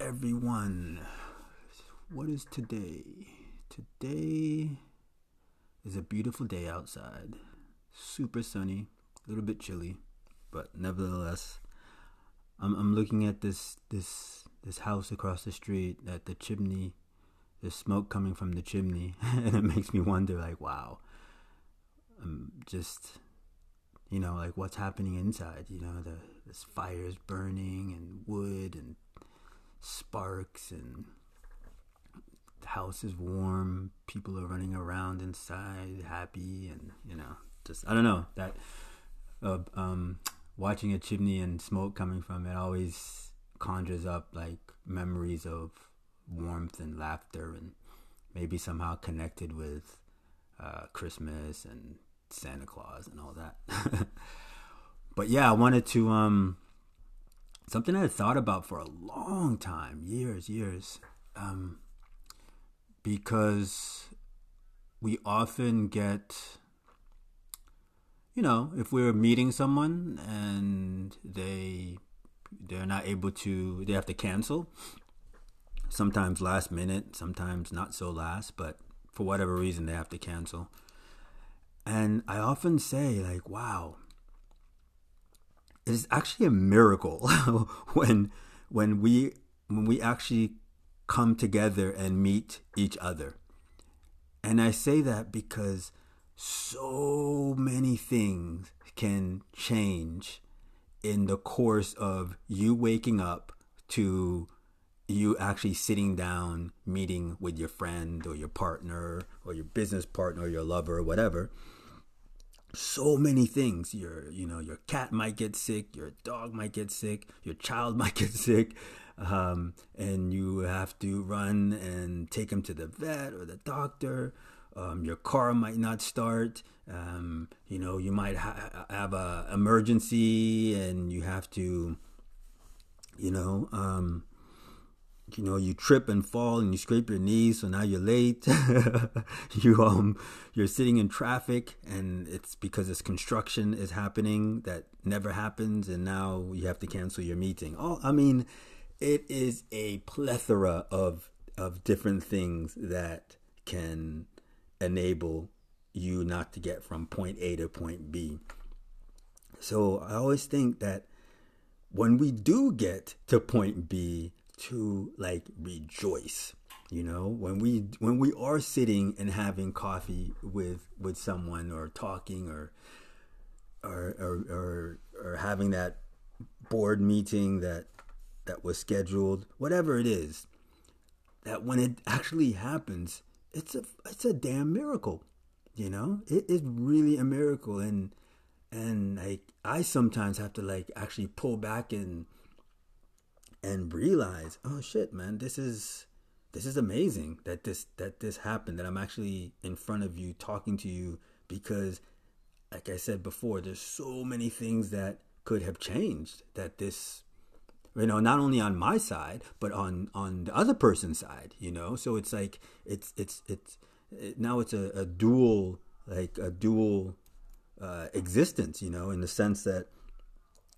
everyone. What is today? Today is a beautiful day outside. Super sunny, a little bit chilly, but nevertheless, I'm I'm looking at this this this house across the street at the chimney. There's smoke coming from the chimney, and it makes me wonder, like, wow, I'm just you know, like what's happening inside. You know, the this fires burning and wood and sparks and the house is warm. People are running around inside, happy, and you know, just I don't know that. Uh, um, watching a chimney and smoke coming from it always conjures up like memories of warmth and laughter and maybe somehow connected with uh, Christmas and Santa Claus and all that. but yeah, I wanted to um something I had thought about for a long time, years, years. Um because we often get you know, if we're meeting someone and they they're not able to they have to cancel sometimes last minute sometimes not so last but for whatever reason they have to cancel and I often say, like, wow, it's actually a miracle when when we when we actually come together and meet each other. And I say that because so many things can change in the course of you waking up to you actually sitting down meeting with your friend or your partner or your business partner or your lover or whatever so many things. Your, you know, your cat might get sick, your dog might get sick, your child might get sick, um, and you have to run and take them to the vet or the doctor. Um, your car might not start. Um, you know, you might ha- have a emergency, and you have to, you know, um, you know you trip and fall and you scrape your knees so now you're late. You um you're sitting in traffic and it's because this construction is happening that never happens and now you have to cancel your meeting. Oh i mean it is a plethora of of different things that can enable you not to get from point a to point b. So i always think that when we do get to point b to like rejoice you know? When we when we are sitting and having coffee with with someone or talking or or or or, or having that board meeting that that was scheduled whatever it is that when it actually happens it's a it's a damn miracle you know? It is really a miracle and and like i sometimes have to like actually pull back and and realize, oh shit, man, this is this is amazing that this that this happened. That I'm actually in front of you talking to you because, like I said before, there's so many things that could have changed. That this, you know, not only on my side but on on the other person's side. You know, so it's like it's it's it's it, now it's a, a dual like a dual uh, existence. You know, in the sense that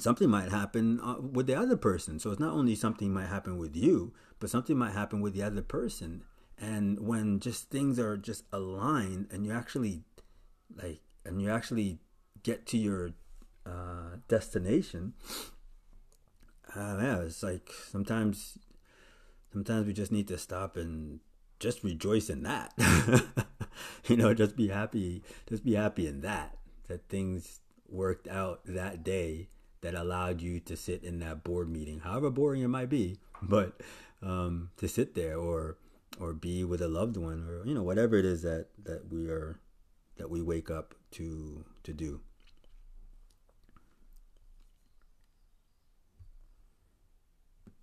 something might happen uh, with the other person. So it's not only something might happen with you, but something might happen with the other person. And when just things are just aligned and you actually like and you actually get to your uh, destination, uh, yeah, it's like sometimes sometimes we just need to stop and just rejoice in that. you know, just be happy, just be happy in that that things worked out that day that allowed you to sit in that board meeting, however boring it might be, but um, to sit there or or be with a loved one or you know whatever it is that that we are that we wake up to to do.